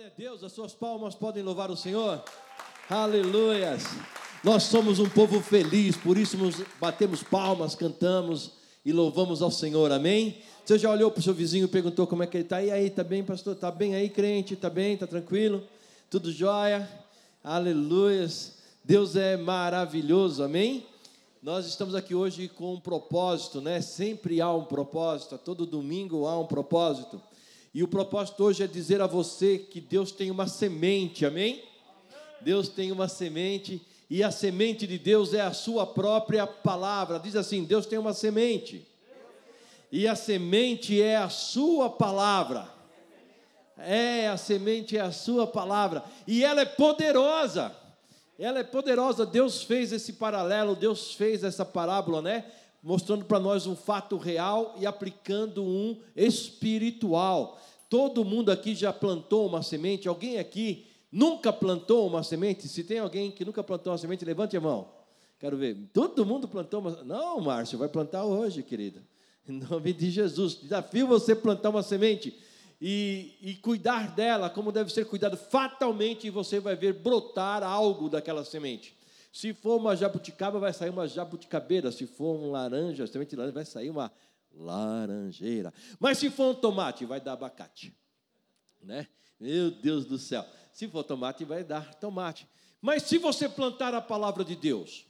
Glória a Deus, as suas palmas podem louvar o Senhor. Aleluias. Nós somos um povo feliz, por isso nos batemos palmas, cantamos e louvamos ao Senhor. Amém? Você já olhou para o seu vizinho e perguntou como é que ele está? E aí, está bem, pastor? Está bem aí, crente? Está bem? Está tranquilo? Tudo jóia? Aleluias. Deus é maravilhoso, amém? Nós estamos aqui hoje com um propósito, né? Sempre há um propósito, todo domingo há um propósito. E o propósito hoje é dizer a você que Deus tem uma semente, amém? Deus tem uma semente e a semente de Deus é a sua própria palavra. Diz assim: Deus tem uma semente. E a semente é a sua palavra. É, a semente é a sua palavra. E ela é poderosa. Ela é poderosa. Deus fez esse paralelo, Deus fez essa parábola, né? Mostrando para nós um fato real e aplicando um espiritual. Todo mundo aqui já plantou uma semente? Alguém aqui nunca plantou uma semente? Se tem alguém que nunca plantou uma semente, levante a mão. Quero ver. Todo mundo plantou uma. Não, Márcio, vai plantar hoje, querida. Em nome de Jesus. Desafio você plantar uma semente e, e cuidar dela como deve ser cuidado. Fatalmente você vai ver brotar algo daquela semente. Se for uma jabuticaba, vai sair uma jabuticabeira. Se for um laranja, semente de laranja, vai sair uma laranjeira. Mas se for um tomate, vai dar abacate. Né? Meu Deus do céu. Se for tomate, vai dar tomate. Mas se você plantar a palavra de Deus,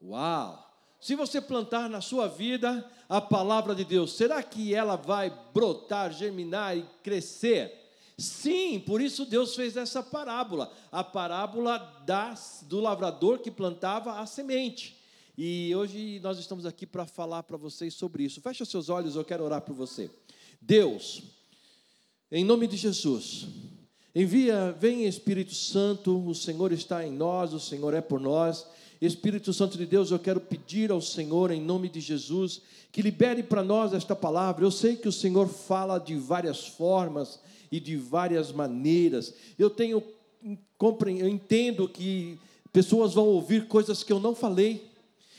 uau! Se você plantar na sua vida a palavra de Deus, será que ela vai brotar, germinar e crescer? Sim, por isso Deus fez essa parábola, a parábola das, do lavrador que plantava a semente. E hoje nós estamos aqui para falar para vocês sobre isso. Feche os seus olhos, eu quero orar por você. Deus, em nome de Jesus, envia, vem Espírito Santo, o Senhor está em nós, o Senhor é por nós. Espírito Santo de Deus, eu quero pedir ao Senhor, em nome de Jesus, que libere para nós esta palavra. Eu sei que o Senhor fala de várias formas e de várias maneiras. Eu tenho, eu entendo que pessoas vão ouvir coisas que eu não falei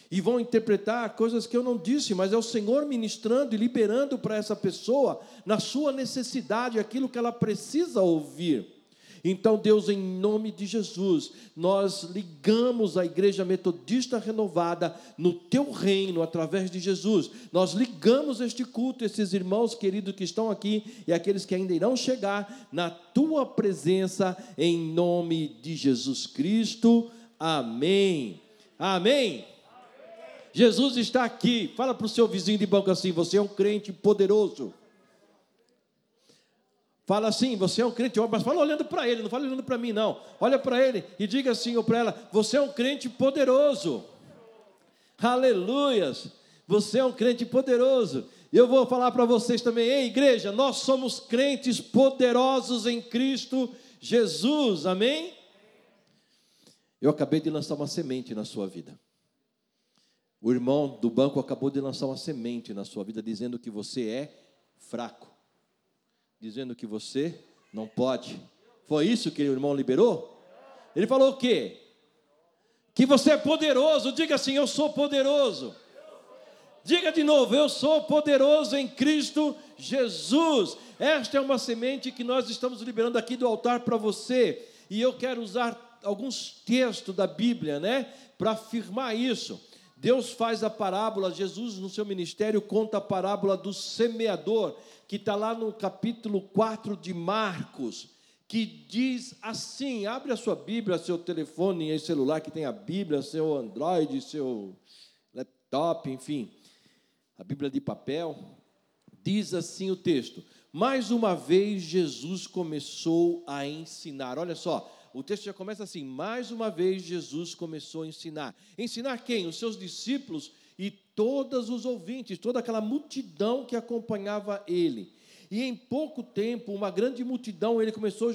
e vão interpretar coisas que eu não disse, mas é o Senhor ministrando e liberando para essa pessoa, na sua necessidade, aquilo que ela precisa ouvir. Então, Deus, em nome de Jesus, nós ligamos a Igreja Metodista Renovada no teu reino, através de Jesus. Nós ligamos este culto, esses irmãos queridos que estão aqui e aqueles que ainda irão chegar, na tua presença, em nome de Jesus Cristo. Amém. Amém. Jesus está aqui. Fala para o seu vizinho de banco assim: você é um crente poderoso. Fala assim, você é um crente, mas fala olhando para ele, não fala olhando para mim, não. Olha para ele e diga assim ou para ela: você é um crente poderoso. Aleluias! Você é um crente poderoso. Eu vou falar para vocês também, ei igreja, nós somos crentes poderosos em Cristo Jesus, amém? Eu acabei de lançar uma semente na sua vida. O irmão do banco acabou de lançar uma semente na sua vida, dizendo que você é fraco, dizendo que você não pode. Foi isso que o irmão liberou? Ele falou o quê? Que você é poderoso. Diga assim: Eu sou poderoso. Diga de novo: Eu sou poderoso em Cristo Jesus. Esta é uma semente que nós estamos liberando aqui do altar para você. E eu quero usar alguns textos da Bíblia, né, para afirmar isso. Deus faz a parábola, Jesus no seu ministério conta a parábola do semeador, que está lá no capítulo 4 de Marcos, que diz assim: abre a sua Bíblia, seu telefone e celular que tem a Bíblia, seu Android, seu laptop, enfim, a Bíblia de papel. Diz assim o texto: mais uma vez Jesus começou a ensinar. Olha só, o texto já começa assim: mais uma vez Jesus começou a ensinar. Ensinar quem? Os seus discípulos e todos os ouvintes, toda aquela multidão que acompanhava ele. E em pouco tempo, uma grande multidão, ele começou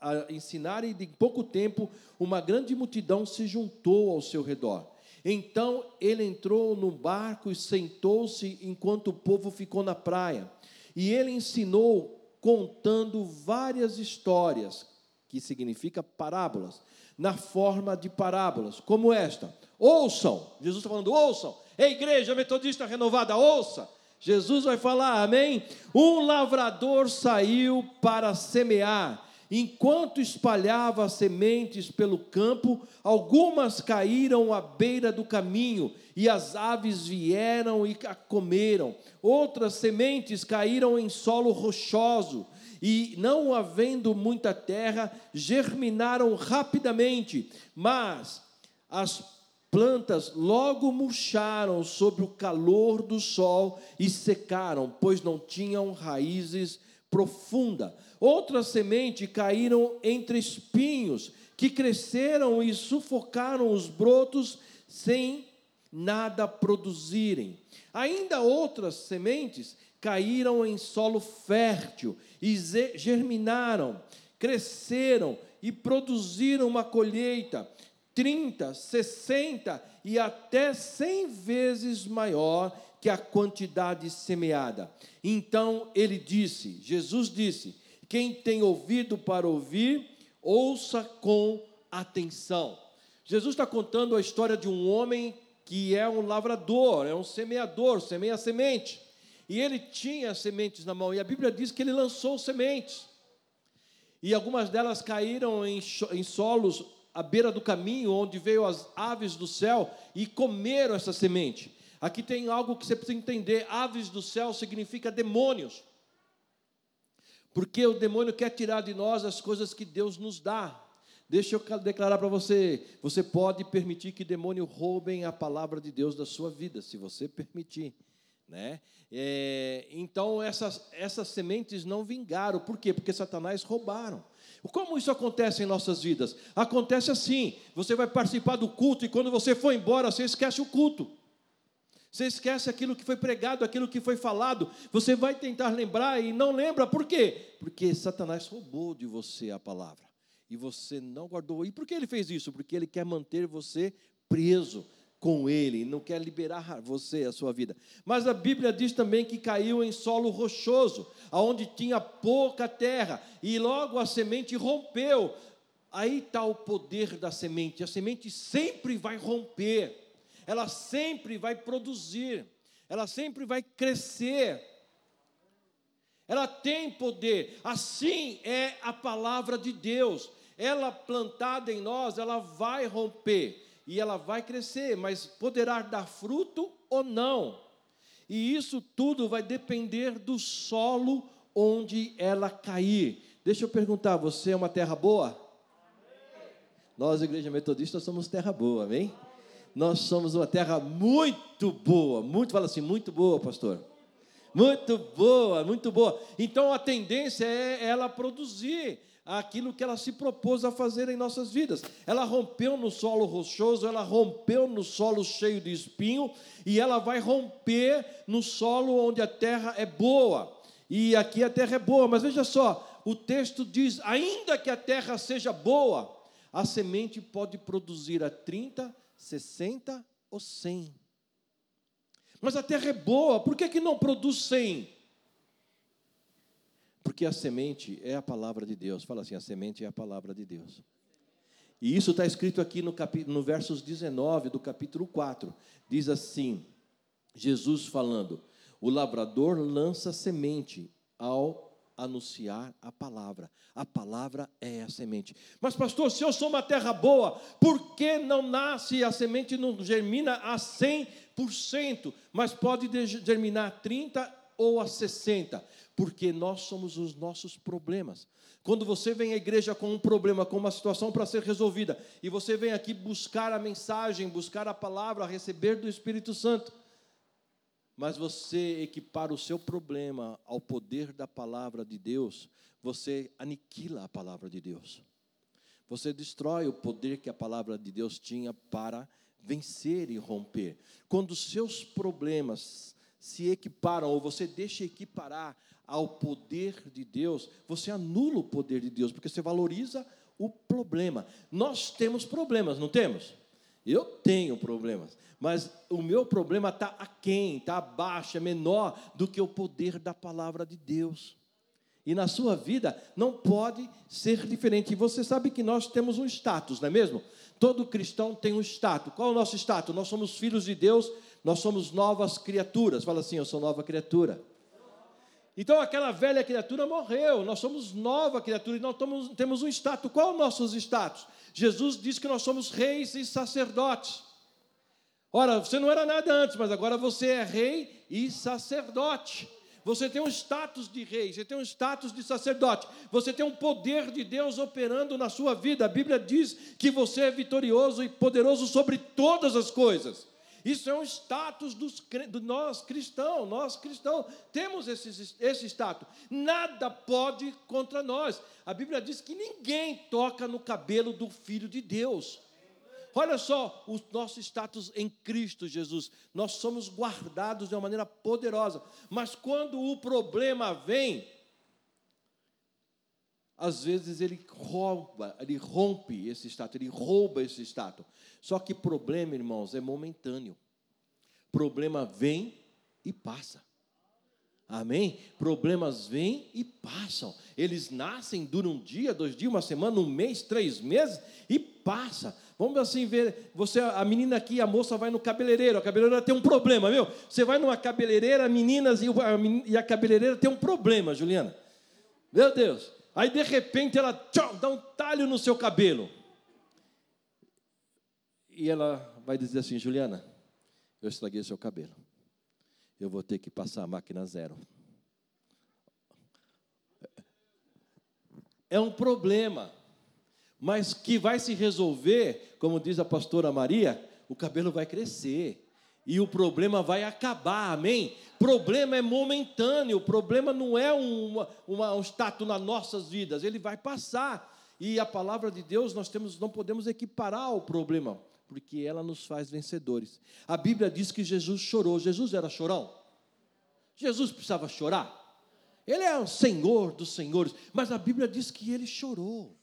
a ensinar, e em pouco tempo, uma grande multidão se juntou ao seu redor. Então ele entrou no barco e sentou-se enquanto o povo ficou na praia. E ele ensinou contando várias histórias que significa parábolas, na forma de parábolas, como esta. Ouçam, Jesus está falando, ouçam, Ei, igreja metodista renovada, ouça. Jesus vai falar, amém? Um lavrador saiu para semear. Enquanto espalhava sementes pelo campo, algumas caíram à beira do caminho, e as aves vieram e a comeram. Outras sementes caíram em solo rochoso, e não havendo muita terra, germinaram rapidamente, mas as plantas logo murcharam sob o calor do sol e secaram, pois não tinham raízes profundas. Outras sementes caíram entre espinhos, que cresceram e sufocaram os brotos sem nada produzirem. Ainda outras sementes caíram em solo fértil e germinaram, cresceram e produziram uma colheita 30, 60 e até 100 vezes maior que a quantidade semeada. Então ele disse, Jesus disse: quem tem ouvido para ouvir, ouça com atenção. Jesus está contando a história de um homem que é um lavrador, é um semeador, semeia semente. E ele tinha sementes na mão, e a Bíblia diz que ele lançou sementes. E algumas delas caíram em, em solos à beira do caminho, onde veio as aves do céu e comeram essa semente. Aqui tem algo que você precisa entender: aves do céu significa demônios. Porque o demônio quer tirar de nós as coisas que Deus nos dá. Deixa eu declarar para você: você pode permitir que demônio roubem a palavra de Deus da sua vida, se você permitir. Né? É, então, essas, essas sementes não vingaram. Por quê? Porque Satanás roubaram. Como isso acontece em nossas vidas? Acontece assim: você vai participar do culto e quando você for embora, você esquece o culto. Você esquece aquilo que foi pregado, aquilo que foi falado. Você vai tentar lembrar e não lembra. Por quê? Porque Satanás roubou de você a palavra. E você não guardou. E por que ele fez isso? Porque ele quer manter você preso com ele, não quer liberar você, a sua vida. Mas a Bíblia diz também que caiu em solo rochoso, aonde tinha pouca terra, e logo a semente rompeu. Aí está o poder da semente. A semente sempre vai romper ela sempre vai produzir, ela sempre vai crescer. Ela tem poder, assim é a palavra de Deus. Ela plantada em nós, ela vai romper e ela vai crescer, mas poderá dar fruto ou não. E isso tudo vai depender do solo onde ela cair. Deixa eu perguntar, você é uma terra boa? Nós, Igreja Metodista, somos terra boa, amém? nós somos uma terra muito boa, muito, fala assim, muito boa, pastor. Muito boa, muito boa. Então a tendência é ela produzir aquilo que ela se propôs a fazer em nossas vidas. Ela rompeu no solo rochoso, ela rompeu no solo cheio de espinho, e ela vai romper no solo onde a terra é boa. E aqui a terra é boa, mas veja só, o texto diz: ainda que a terra seja boa, a semente pode produzir a 30, 60 ou 100. Mas a terra é boa, por que, que não produz 100? Porque a semente é a palavra de Deus. Fala assim: a semente é a palavra de Deus. E isso está escrito aqui no, no versos 19 do capítulo 4. Diz assim: Jesus falando: o lavrador lança semente ao anunciar a palavra. A palavra é a semente. Mas, pastor, se eu sou uma terra boa, por que não nasce a semente não germina a 100%, mas pode germinar a 30% ou a 60%? Porque nós somos os nossos problemas. Quando você vem à igreja com um problema, com uma situação para ser resolvida, e você vem aqui buscar a mensagem, buscar a palavra, receber do Espírito Santo, mas você equipar o seu problema ao poder da palavra de Deus, você aniquila a palavra de Deus. Você destrói o poder que a palavra de Deus tinha para vencer e romper. Quando os seus problemas se equiparam, ou você deixa equiparar ao poder de Deus, você anula o poder de Deus, porque você valoriza o problema. Nós temos problemas, não temos? Eu tenho problemas, mas o meu problema está aquém, está abaixo, é menor do que o poder da palavra de Deus. E na sua vida não pode ser diferente. E você sabe que nós temos um status, não é mesmo? Todo cristão tem um status. Qual é o nosso status? Nós somos filhos de Deus, nós somos novas criaturas. Fala assim, eu sou nova criatura. Então aquela velha criatura morreu, nós somos nova criatura e nós temos um status. Qual o nosso status? Jesus disse que nós somos reis e sacerdotes. Ora, você não era nada antes, mas agora você é rei e sacerdote. Você tem um status de rei, você tem um status de sacerdote, você tem um poder de Deus operando na sua vida. A Bíblia diz que você é vitorioso e poderoso sobre todas as coisas. Isso é um status dos, do nós cristãos. Nós cristãos temos esse, esse status. Nada pode contra nós. A Bíblia diz que ninguém toca no cabelo do Filho de Deus. Olha só o nosso status em Cristo Jesus. Nós somos guardados de uma maneira poderosa. Mas quando o problema vem, às vezes ele rouba, ele rompe esse status, ele rouba esse status. Só que problema, irmãos, é momentâneo. Problema vem e passa. Amém? Problemas vêm e passam. Eles nascem, duram um dia, dois dias, uma semana, um mês, três meses e passa. Vamos assim ver, você, a menina aqui, a moça vai no cabeleireiro, a cabeleireira tem um problema, viu? Você vai numa cabeleireira, meninas, e a, cabeleireira tem um problema, Juliana. Meu Deus. Aí de repente ela tchau, dá um talho no seu cabelo. E ela vai dizer assim, Juliana, eu estraguei seu cabelo eu vou ter que passar a máquina zero. É um problema, mas que vai se resolver, como diz a pastora Maria, o cabelo vai crescer e o problema vai acabar, amém? Problema é momentâneo, o problema não é uma, uma, um status nas nossas vidas, ele vai passar. E a palavra de Deus, nós temos, não podemos equiparar o problema porque ela nos faz vencedores. A Bíblia diz que Jesus chorou. Jesus era chorão? Jesus precisava chorar? Ele é o Senhor dos senhores, mas a Bíblia diz que ele chorou.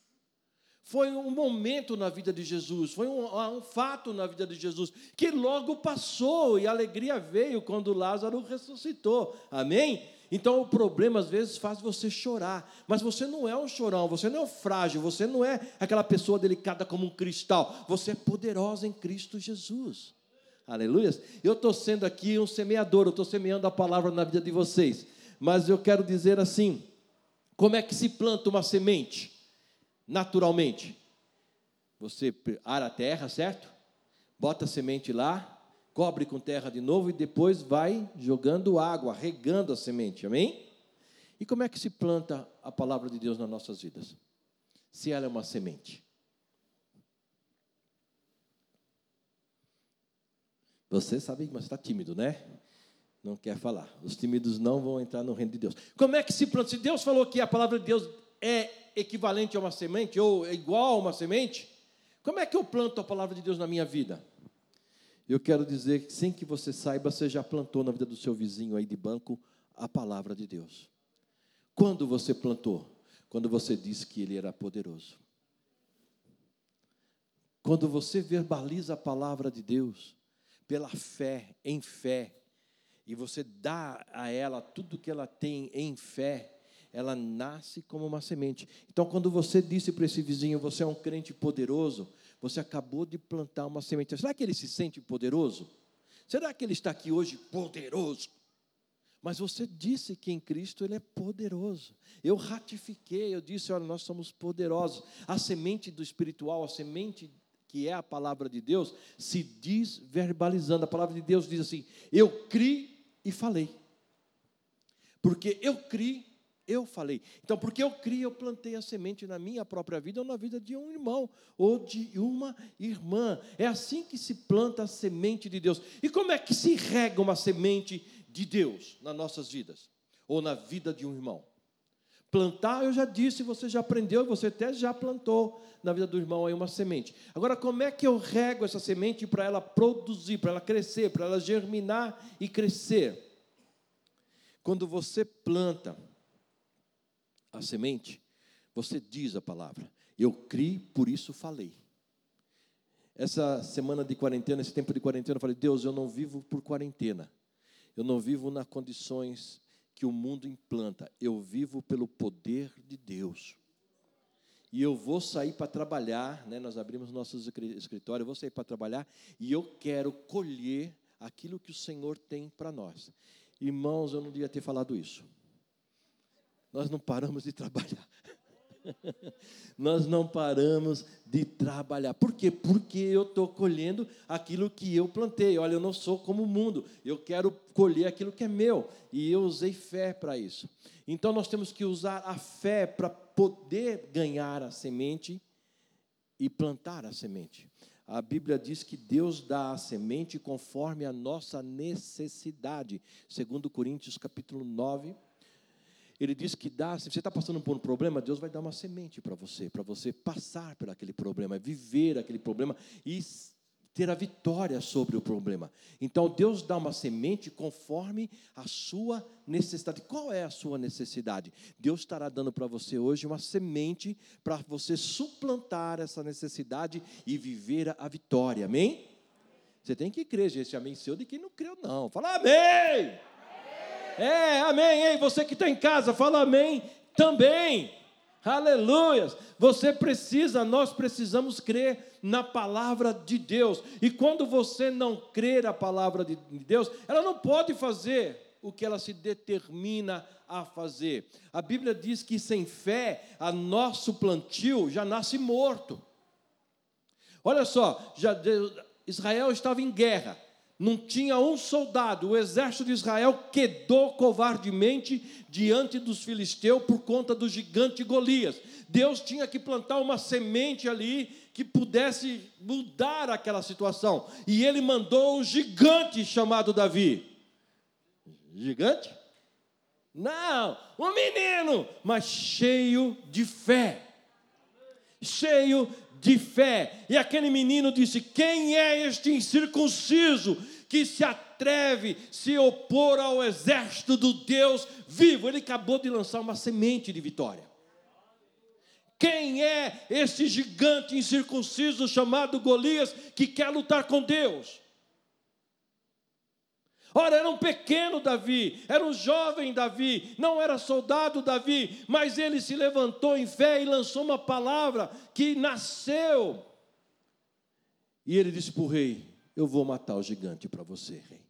Foi um momento na vida de Jesus, foi um, um, fato na vida de Jesus, que logo passou e a alegria veio quando Lázaro ressuscitou. Amém? Então o problema às vezes faz você chorar, mas você não é um chorão, você não é um frágil, você não é aquela pessoa delicada como um cristal, você é poderosa em Cristo Jesus. Aleluia. Eu estou sendo aqui um semeador, eu estou semeando a palavra na vida de vocês, mas eu quero dizer assim: como é que se planta uma semente? Naturalmente, você ara a terra, certo? Bota a semente lá, cobre com terra de novo e depois vai jogando água, regando a semente, amém? E como é que se planta a palavra de Deus nas nossas vidas? Se ela é uma semente. Você sabe que você está tímido, né? Não quer falar. Os tímidos não vão entrar no reino de Deus. Como é que se planta? Se Deus falou que a palavra de Deus é equivalente a uma semente, ou é igual a uma semente, como é que eu planto a palavra de Deus na minha vida? Eu quero dizer que, sem que você saiba, você já plantou na vida do seu vizinho aí de banco a palavra de Deus. Quando você plantou? Quando você disse que ele era poderoso. Quando você verbaliza a palavra de Deus, pela fé, em fé, e você dá a ela tudo que ela tem em fé, ela nasce como uma semente. Então, quando você disse para esse vizinho, você é um crente poderoso, você acabou de plantar uma semente. Será que ele se sente poderoso? Será que ele está aqui hoje poderoso? Mas você disse que em Cristo ele é poderoso. Eu ratifiquei, eu disse, olha, nós somos poderosos. A semente do espiritual, a semente que é a palavra de Deus, se diz verbalizando. A palavra de Deus diz assim: Eu criei e falei. Porque eu criei eu falei. Então, porque eu criei, eu plantei a semente na minha própria vida ou na vida de um irmão ou de uma irmã. É assim que se planta a semente de Deus. E como é que se rega uma semente de Deus nas nossas vidas ou na vida de um irmão? Plantar, eu já disse, você já aprendeu, você até já plantou na vida do irmão aí uma semente. Agora, como é que eu rego essa semente para ela produzir, para ela crescer, para ela germinar e crescer? Quando você planta, a semente, você diz a palavra. Eu criei, por isso falei. Essa semana de quarentena, esse tempo de quarentena, eu falei: Deus, eu não vivo por quarentena. Eu não vivo nas condições que o mundo implanta. Eu vivo pelo poder de Deus. E eu vou sair para trabalhar, né? nós abrimos nossos escritórios, eu vou sair para trabalhar e eu quero colher aquilo que o Senhor tem para nós. Irmãos, eu não devia ter falado isso. Nós não paramos de trabalhar. Nós não paramos de trabalhar. Por quê? Porque eu estou colhendo aquilo que eu plantei. Olha, eu não sou como o mundo. Eu quero colher aquilo que é meu. E eu usei fé para isso. Então nós temos que usar a fé para poder ganhar a semente e plantar a semente. A Bíblia diz que Deus dá a semente conforme a nossa necessidade. Segundo Coríntios capítulo 9, ele diz que dá, se você está passando por um problema, Deus vai dar uma semente para você, para você passar por aquele problema, viver aquele problema e ter a vitória sobre o problema. Então Deus dá uma semente conforme a sua necessidade. Qual é a sua necessidade? Deus estará dando para você hoje uma semente para você suplantar essa necessidade e viver a vitória. Amém? Você tem que crer, gente. Amém seu de quem não creu, não. Fala amém! É, amém, hein? Você que está em casa, fala amém também. Aleluias! Você precisa, nós precisamos crer na palavra de Deus. E quando você não crer a palavra de Deus, ela não pode fazer o que ela se determina a fazer. A Bíblia diz que sem fé, a nosso plantio já nasce morto. Olha só, já, Israel estava em guerra não tinha um soldado. O exército de Israel quedou covardemente diante dos filisteus por conta do gigante Golias. Deus tinha que plantar uma semente ali que pudesse mudar aquela situação. E ele mandou um gigante chamado Davi. Gigante? Não, um menino, mas cheio de fé. Cheio de fé. E aquele menino disse: Quem é este incircunciso que se atreve se opor ao exército do Deus vivo? Ele acabou de lançar uma semente de vitória. Quem é esse gigante incircunciso chamado Golias que quer lutar com Deus? Ora, era um pequeno Davi, era um jovem Davi, não era soldado Davi, mas ele se levantou em fé e lançou uma palavra que nasceu. E ele disse para o rei: Eu vou matar o gigante para você, rei.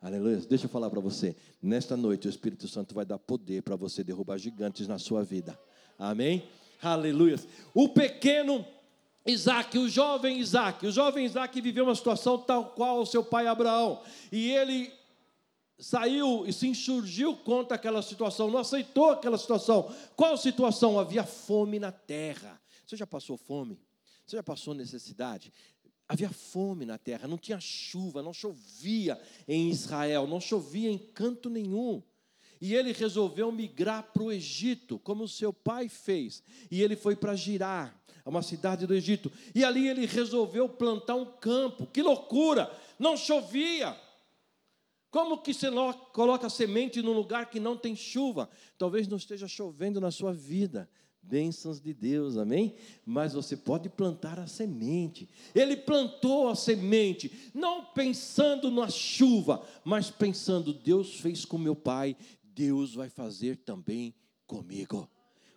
Aleluia. Deixa eu falar para você. Nesta noite, o Espírito Santo vai dar poder para você derrubar gigantes na sua vida. Amém? Aleluia. O pequeno Isaac, o jovem Isaac, o jovem Isaac viveu uma situação tal qual o seu pai Abraão, e ele saiu e se insurgiu contra aquela situação, não aceitou aquela situação. Qual situação? Havia fome na terra. Você já passou fome? Você já passou necessidade? Havia fome na terra, não tinha chuva, não chovia em Israel, não chovia em canto nenhum. E ele resolveu migrar para o Egito, como seu pai fez. E ele foi para Girar, uma cidade do Egito. E ali ele resolveu plantar um campo. Que loucura! Não chovia. Como que você coloca semente num lugar que não tem chuva? Talvez não esteja chovendo na sua vida. Bênçãos de Deus, amém? Mas você pode plantar a semente. Ele plantou a semente, não pensando na chuva, mas pensando: Deus fez com meu pai, Deus vai fazer também comigo.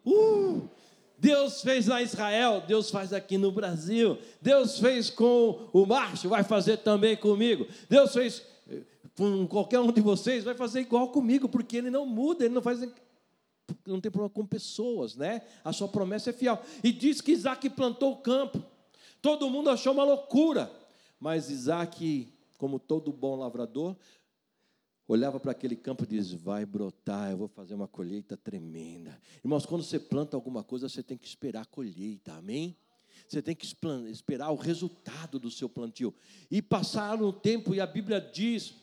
Uh! Deus fez na Israel, Deus faz aqui no Brasil. Deus fez com o Márcio, vai fazer também comigo. Deus fez eh, com qualquer um de vocês, vai fazer igual comigo, porque Ele não muda, Ele não faz. Não tem problema com pessoas, né? A sua promessa é fiel. E diz que Isaac plantou o campo. Todo mundo achou uma loucura. Mas Isaac, como todo bom lavrador, olhava para aquele campo e dizia: Vai brotar, eu vou fazer uma colheita tremenda. Irmãos, quando você planta alguma coisa, você tem que esperar a colheita, amém? Você tem que esperar o resultado do seu plantio. E passaram o tempo, e a Bíblia diz,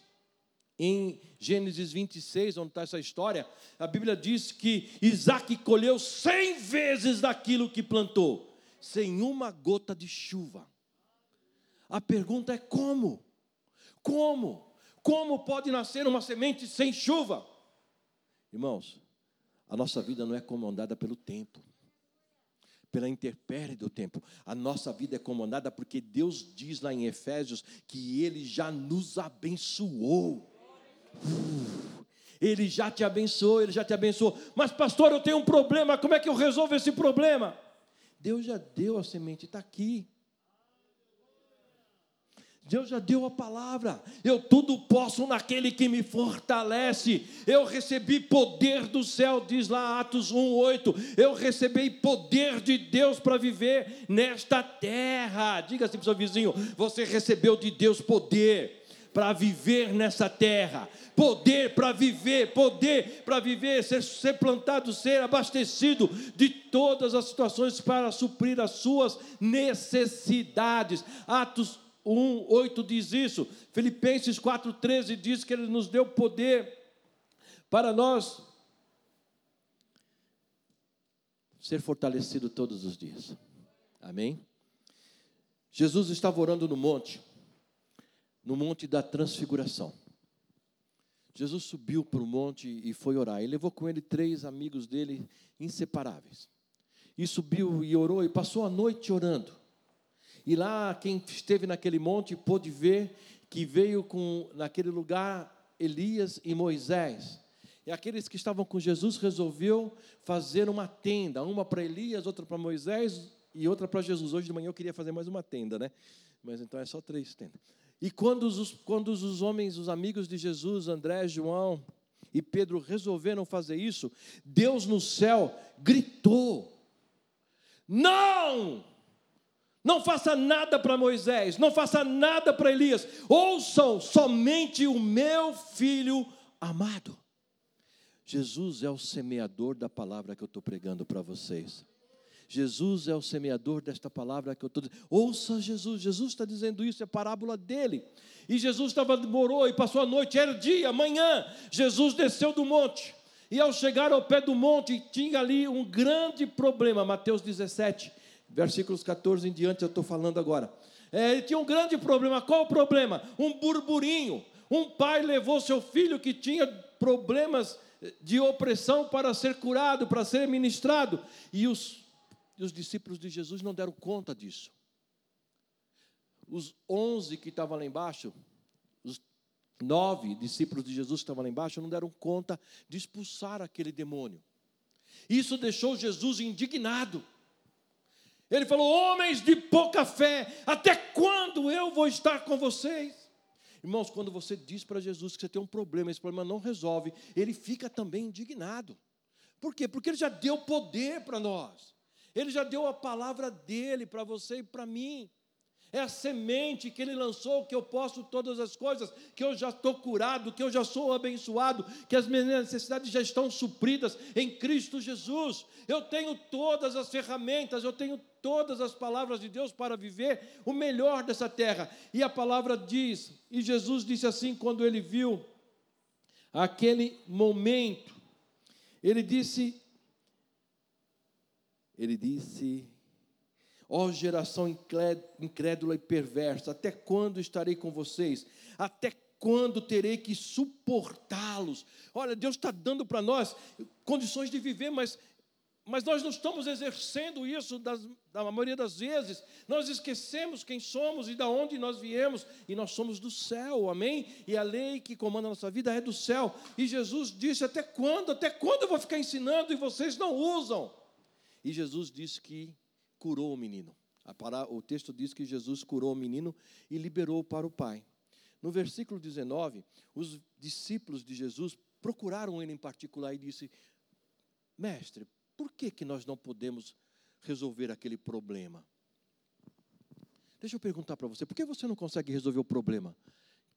em Gênesis 26, onde está essa história, a Bíblia diz que Isaac colheu cem vezes daquilo que plantou, sem uma gota de chuva. A pergunta é como? Como? Como pode nascer uma semente sem chuva? Irmãos, a nossa vida não é comandada pelo tempo, pela intempérie do tempo. A nossa vida é comandada porque Deus diz lá em Efésios que Ele já nos abençoou. ele já te abençoou, Ele já te abençoou. Mas, pastor, eu tenho um problema, como é que eu resolvo esse problema? Deus já deu a semente, está aqui. Deus já deu a palavra. Eu tudo posso naquele que me fortalece. Eu recebi poder do céu, diz lá Atos 1:8. Eu recebi poder de Deus para viver nesta terra. Diga assim para o seu vizinho: você recebeu de Deus poder para viver nessa terra, poder para viver, poder para viver, ser, ser plantado, ser abastecido de todas as situações para suprir as suas necessidades. Atos 1, 8 diz isso, Filipenses 4, 13 diz que Ele nos deu poder para nós ser fortalecido todos os dias. Amém? Jesus estava orando no monte, no monte da transfiguração. Jesus subiu para o monte e foi orar. Ele levou com ele três amigos dele inseparáveis. E subiu e orou e passou a noite orando. E lá quem esteve naquele monte pôde ver que veio com naquele lugar Elias e Moisés. E aqueles que estavam com Jesus resolveu fazer uma tenda, uma para Elias, outra para Moisés e outra para Jesus. Hoje de manhã eu queria fazer mais uma tenda, né? Mas então é só três tendas. E quando os, quando os homens, os amigos de Jesus, André, João e Pedro resolveram fazer isso, Deus no céu gritou: Não! Não faça nada para Moisés, não faça nada para Elias, ouçam somente o meu filho amado. Jesus é o semeador da palavra que eu estou pregando para vocês. Jesus é o semeador desta palavra que eu estou dizendo. Ouça Jesus, Jesus está dizendo isso, é parábola dele. E Jesus estava, morou e passou a noite, era dia, manhã. Jesus desceu do monte. E ao chegar ao pé do monte, tinha ali um grande problema. Mateus 17, versículos 14 em diante, eu estou falando agora. É, ele tinha um grande problema. Qual o problema? Um burburinho. Um pai levou seu filho que tinha problemas de opressão para ser curado, para ser ministrado. E os os discípulos de Jesus não deram conta disso. Os onze que estavam lá embaixo, os nove discípulos de Jesus que estavam lá embaixo, não deram conta de expulsar aquele demônio. Isso deixou Jesus indignado. Ele falou: Homens de pouca fé, até quando eu vou estar com vocês? Irmãos, quando você diz para Jesus que você tem um problema, esse problema não resolve, ele fica também indignado. Por quê? Porque ele já deu poder para nós. Ele já deu a palavra dele para você e para mim. É a semente que ele lançou, que eu posso todas as coisas, que eu já estou curado, que eu já sou abençoado, que as minhas necessidades já estão supridas em Cristo Jesus. Eu tenho todas as ferramentas, eu tenho todas as palavras de Deus para viver o melhor dessa terra. E a palavra diz, e Jesus disse assim quando ele viu aquele momento, ele disse ele disse: Ó oh, geração incrédula e perversa, até quando estarei com vocês? Até quando terei que suportá-los? Olha, Deus está dando para nós condições de viver, mas, mas nós não estamos exercendo isso das, da maioria das vezes. Nós esquecemos quem somos e da onde nós viemos, e nós somos do céu, amém? E a lei que comanda a nossa vida é do céu. E Jesus disse: Até quando? Até quando eu vou ficar ensinando e vocês não usam? E Jesus disse que curou o menino. O texto diz que Jesus curou o menino e liberou para o pai. No versículo 19, os discípulos de Jesus procuraram ele em particular e disse: Mestre, por que, que nós não podemos resolver aquele problema? Deixa eu perguntar para você, por que você não consegue resolver o problema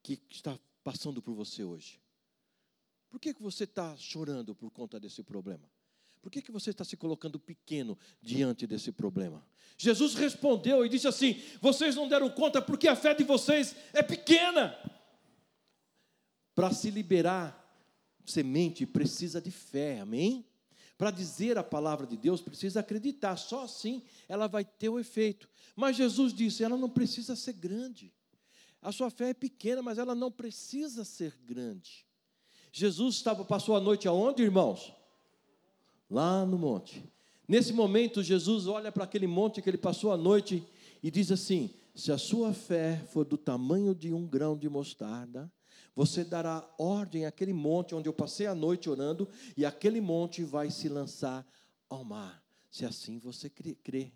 que está passando por você hoje? Por que, que você está chorando por conta desse problema? Por que, que você está se colocando pequeno diante desse problema? Jesus respondeu e disse assim: Vocês não deram conta porque a fé de vocês é pequena. Para se liberar semente precisa de fé, amém? Para dizer a palavra de Deus precisa acreditar, só assim ela vai ter o efeito. Mas Jesus disse: ela não precisa ser grande. A sua fé é pequena, mas ela não precisa ser grande. Jesus estava, passou a noite aonde, irmãos? lá no monte. Nesse momento, Jesus olha para aquele monte que ele passou a noite e diz assim: Se a sua fé for do tamanho de um grão de mostarda, você dará ordem àquele monte onde eu passei a noite orando, e aquele monte vai se lançar ao mar, se assim você crê.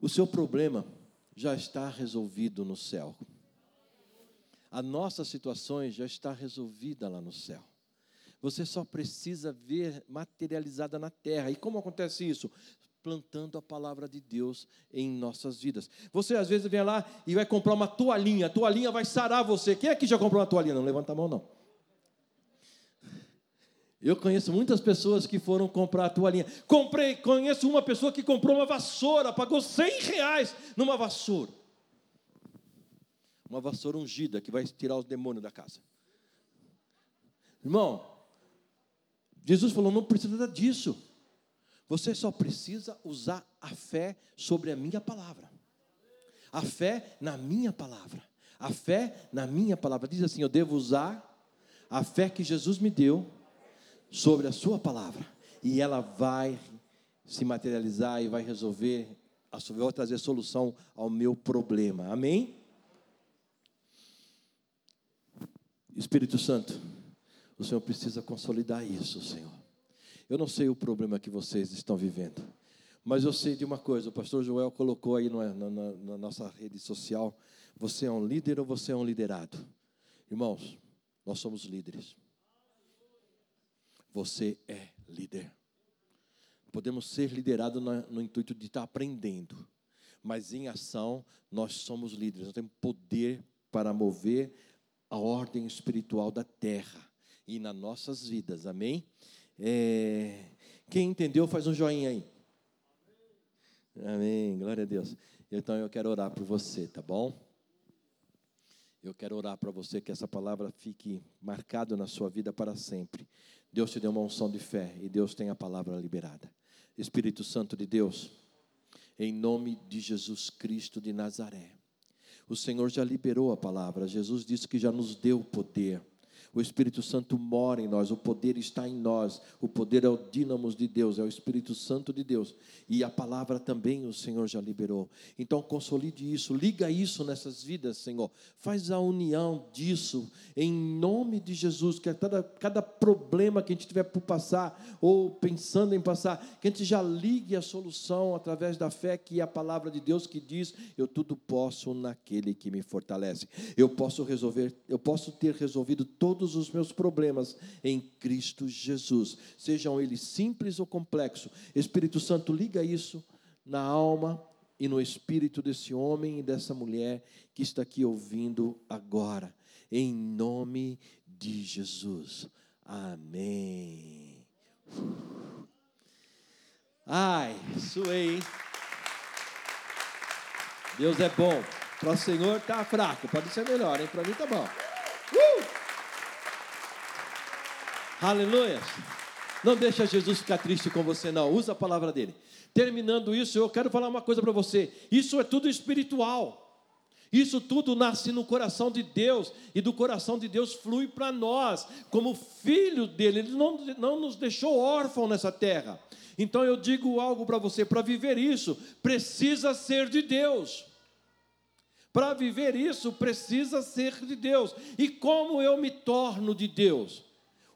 O seu problema já está resolvido no céu. A nossa situação já está resolvida lá no céu. Você só precisa ver materializada na terra. E como acontece isso? Plantando a palavra de Deus em nossas vidas. Você às vezes vem lá e vai comprar uma toalhinha, a toalhinha vai sarar você. Quem aqui já comprou uma toalhinha? Não levanta a mão, não. Eu conheço muitas pessoas que foram comprar a toalhinha. Comprei, conheço uma pessoa que comprou uma vassoura, pagou 100 reais numa vassoura. Uma vassoura ungida que vai tirar os demônios da casa. Irmão, Jesus falou: não precisa disso. Você só precisa usar a fé sobre a minha palavra. A fé na minha palavra. A fé na minha palavra. Diz assim: eu devo usar a fé que Jesus me deu sobre a sua palavra. E ela vai se materializar e vai resolver, vai trazer solução ao meu problema. Amém? Espírito Santo, o Senhor precisa consolidar isso, Senhor. Eu não sei o problema que vocês estão vivendo, mas eu sei de uma coisa: o pastor Joel colocou aí na, na, na nossa rede social: você é um líder ou você é um liderado? Irmãos, nós somos líderes. Você é líder. Podemos ser liderados no intuito de estar aprendendo, mas em ação nós somos líderes, nós temos poder para mover a ordem espiritual da terra e nas nossas vidas, amém? É, quem entendeu, faz um joinha aí. Amém, glória a Deus. Então eu quero orar por você, tá bom? Eu quero orar para você que essa palavra fique marcada na sua vida para sempre. Deus te deu uma unção de fé e Deus tem a palavra liberada. Espírito Santo de Deus, em nome de Jesus Cristo de Nazaré. O Senhor já liberou a palavra. Jesus disse que já nos deu poder. O Espírito Santo mora em nós, o poder está em nós. O poder é o dínamos de Deus, é o Espírito Santo de Deus. E a palavra também o Senhor já liberou. Então consolide isso, liga isso nessas vidas, Senhor. Faz a união disso em nome de Jesus, que cada, cada problema que a gente tiver por passar ou pensando em passar, que a gente já ligue a solução através da fé que é a palavra de Deus que diz: eu tudo posso naquele que me fortalece. Eu posso resolver, eu posso ter resolvido todo todos os meus problemas em Cristo Jesus, sejam eles simples ou complexos. Espírito Santo, liga isso na alma e no espírito desse homem e dessa mulher que está aqui ouvindo agora, em nome de Jesus. Amém. Ai, suei? Deus é bom. Para o Senhor está fraco, pode ser melhor, hein? Para mim está bom. Uh! Aleluia. Não deixa Jesus ficar triste com você, não. Usa a palavra dele. Terminando isso, eu quero falar uma coisa para você. Isso é tudo espiritual. Isso tudo nasce no coração de Deus e do coração de Deus flui para nós, como filho dele. Ele não, não nos deixou órfão nessa terra. Então eu digo algo para você: para viver isso, precisa ser de Deus. Para viver isso, precisa ser de Deus. E como eu me torno de Deus?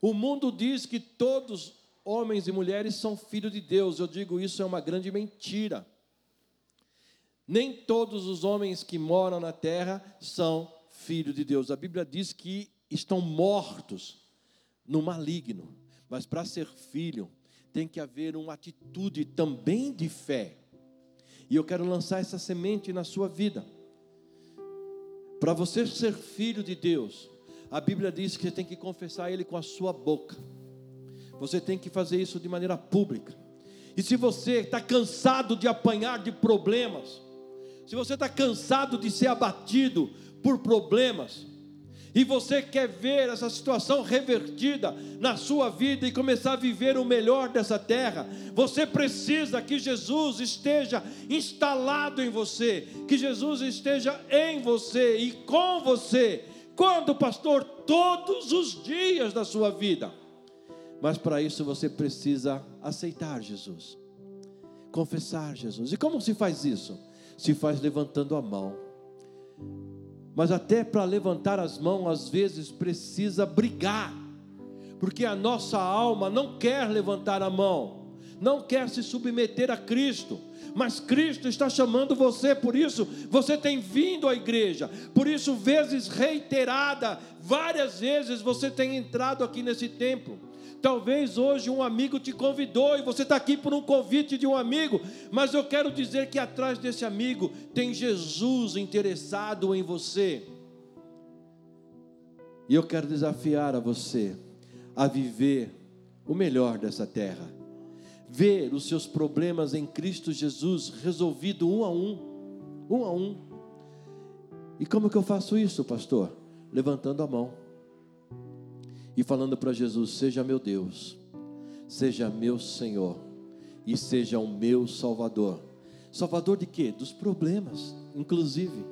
O mundo diz que todos homens e mulheres são filhos de Deus. Eu digo isso é uma grande mentira. Nem todos os homens que moram na terra são filhos de Deus. A Bíblia diz que estão mortos no maligno. Mas para ser filho, tem que haver uma atitude também de fé. E eu quero lançar essa semente na sua vida. Para você ser filho de Deus, a Bíblia diz que você tem que confessar Ele com a sua boca. Você tem que fazer isso de maneira pública. E se você está cansado de apanhar de problemas, se você está cansado de ser abatido por problemas, e você quer ver essa situação revertida na sua vida e começar a viver o melhor dessa terra, você precisa que Jesus esteja instalado em você, que Jesus esteja em você e com você, quando, pastor? Todos os dias da sua vida. Mas para isso você precisa aceitar Jesus, confessar Jesus. E como se faz isso? Se faz levantando a mão. Mas até para levantar as mãos, às vezes precisa brigar, porque a nossa alma não quer levantar a mão. Não quer se submeter a Cristo. Mas Cristo está chamando você, por isso você tem vindo à igreja, por isso, vezes reiterada, várias vezes você tem entrado aqui nesse templo. Talvez hoje um amigo te convidou e você está aqui por um convite de um amigo, mas eu quero dizer que atrás desse amigo tem Jesus interessado em você. E eu quero desafiar a você a viver o melhor dessa terra, ver os seus problemas em Cristo Jesus resolvido um a um, um a um. E como que eu faço isso, pastor? Levantando a mão e falando para Jesus: Seja meu Deus, seja meu Senhor e seja o meu Salvador. Salvador de quê? Dos problemas, inclusive.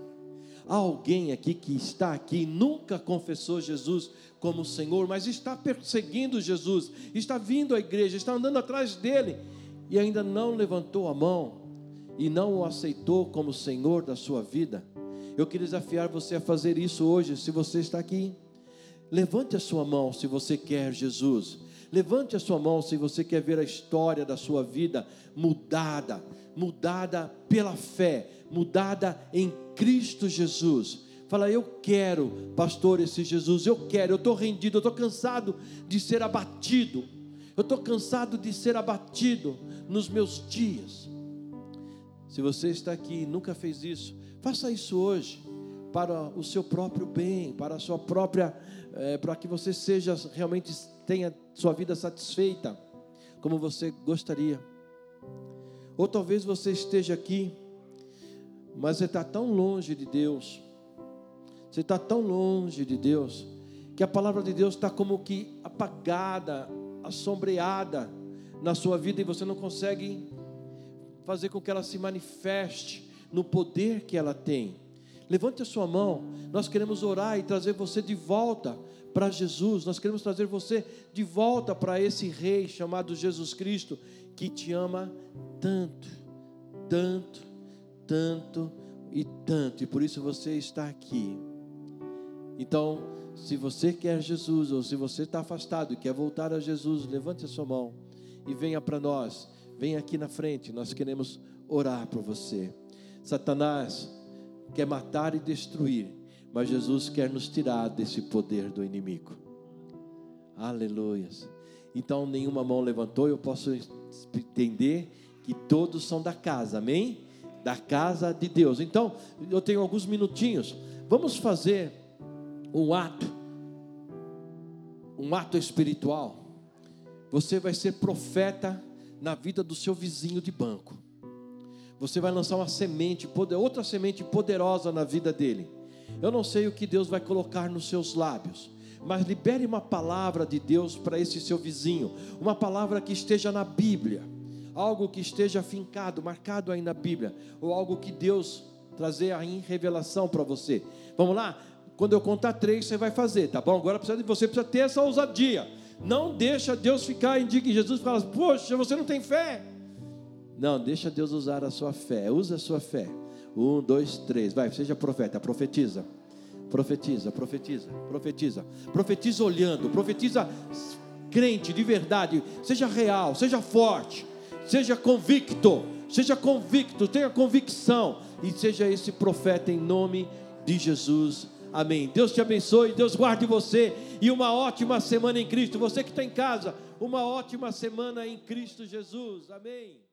Alguém aqui que está aqui, nunca confessou Jesus como Senhor, mas está perseguindo Jesus, está vindo à igreja, está andando atrás dele e ainda não levantou a mão e não o aceitou como Senhor da sua vida. Eu queria desafiar você a fazer isso hoje, se você está aqui. Levante a sua mão se você quer Jesus. Levante a sua mão se você quer ver a história da sua vida mudada, mudada pela fé, mudada em Cristo Jesus. Fala, eu quero, pastor, esse Jesus, eu quero, eu estou rendido, eu estou cansado de ser abatido, eu estou cansado de ser abatido nos meus dias. Se você está aqui e nunca fez isso, faça isso hoje, para o seu próprio bem, para a sua própria é, para que você seja realmente tenha sua vida satisfeita como você gostaria. Ou talvez você esteja aqui, mas você está tão longe de Deus, você está tão longe de Deus, que a palavra de Deus está como que apagada, assombreada na sua vida e você não consegue fazer com que ela se manifeste no poder que ela tem. Levante a sua mão. Nós queremos orar e trazer você de volta para Jesus. Nós queremos trazer você de volta para esse Rei chamado Jesus Cristo, que te ama tanto, tanto, tanto e tanto. E por isso você está aqui. Então, se você quer Jesus, ou se você está afastado e quer voltar a Jesus, levante a sua mão e venha para nós. Venha aqui na frente. Nós queremos orar por você. Satanás quer matar e destruir, mas Jesus quer nos tirar desse poder do inimigo. Aleluias. Então, nenhuma mão levantou, eu posso entender que todos são da casa, amém? Da casa de Deus. Então, eu tenho alguns minutinhos. Vamos fazer um ato, um ato espiritual. Você vai ser profeta na vida do seu vizinho de banco você vai lançar uma semente, outra semente poderosa na vida dele. Eu não sei o que Deus vai colocar nos seus lábios, mas libere uma palavra de Deus para esse seu vizinho, uma palavra que esteja na Bíblia, algo que esteja fincado, marcado aí na Bíblia, ou algo que Deus trazer aí em revelação para você. Vamos lá? Quando eu contar três, você vai fazer, tá bom? Agora precisa de você precisa ter essa ousadia. Não deixa Deus ficar indignado. Jesus fala: Poxa, você não tem fé. Não, deixa Deus usar a sua fé. Usa a sua fé. Um, dois, três. Vai, seja profeta, profetiza. Profetiza, profetiza, profetiza. Profetiza olhando, profetiza crente de verdade. Seja real, seja forte, seja convicto. Seja convicto, tenha convicção. E seja esse profeta em nome de Jesus. Amém. Deus te abençoe, Deus guarde você e uma ótima semana em Cristo. Você que está em casa, uma ótima semana em Cristo Jesus. Amém.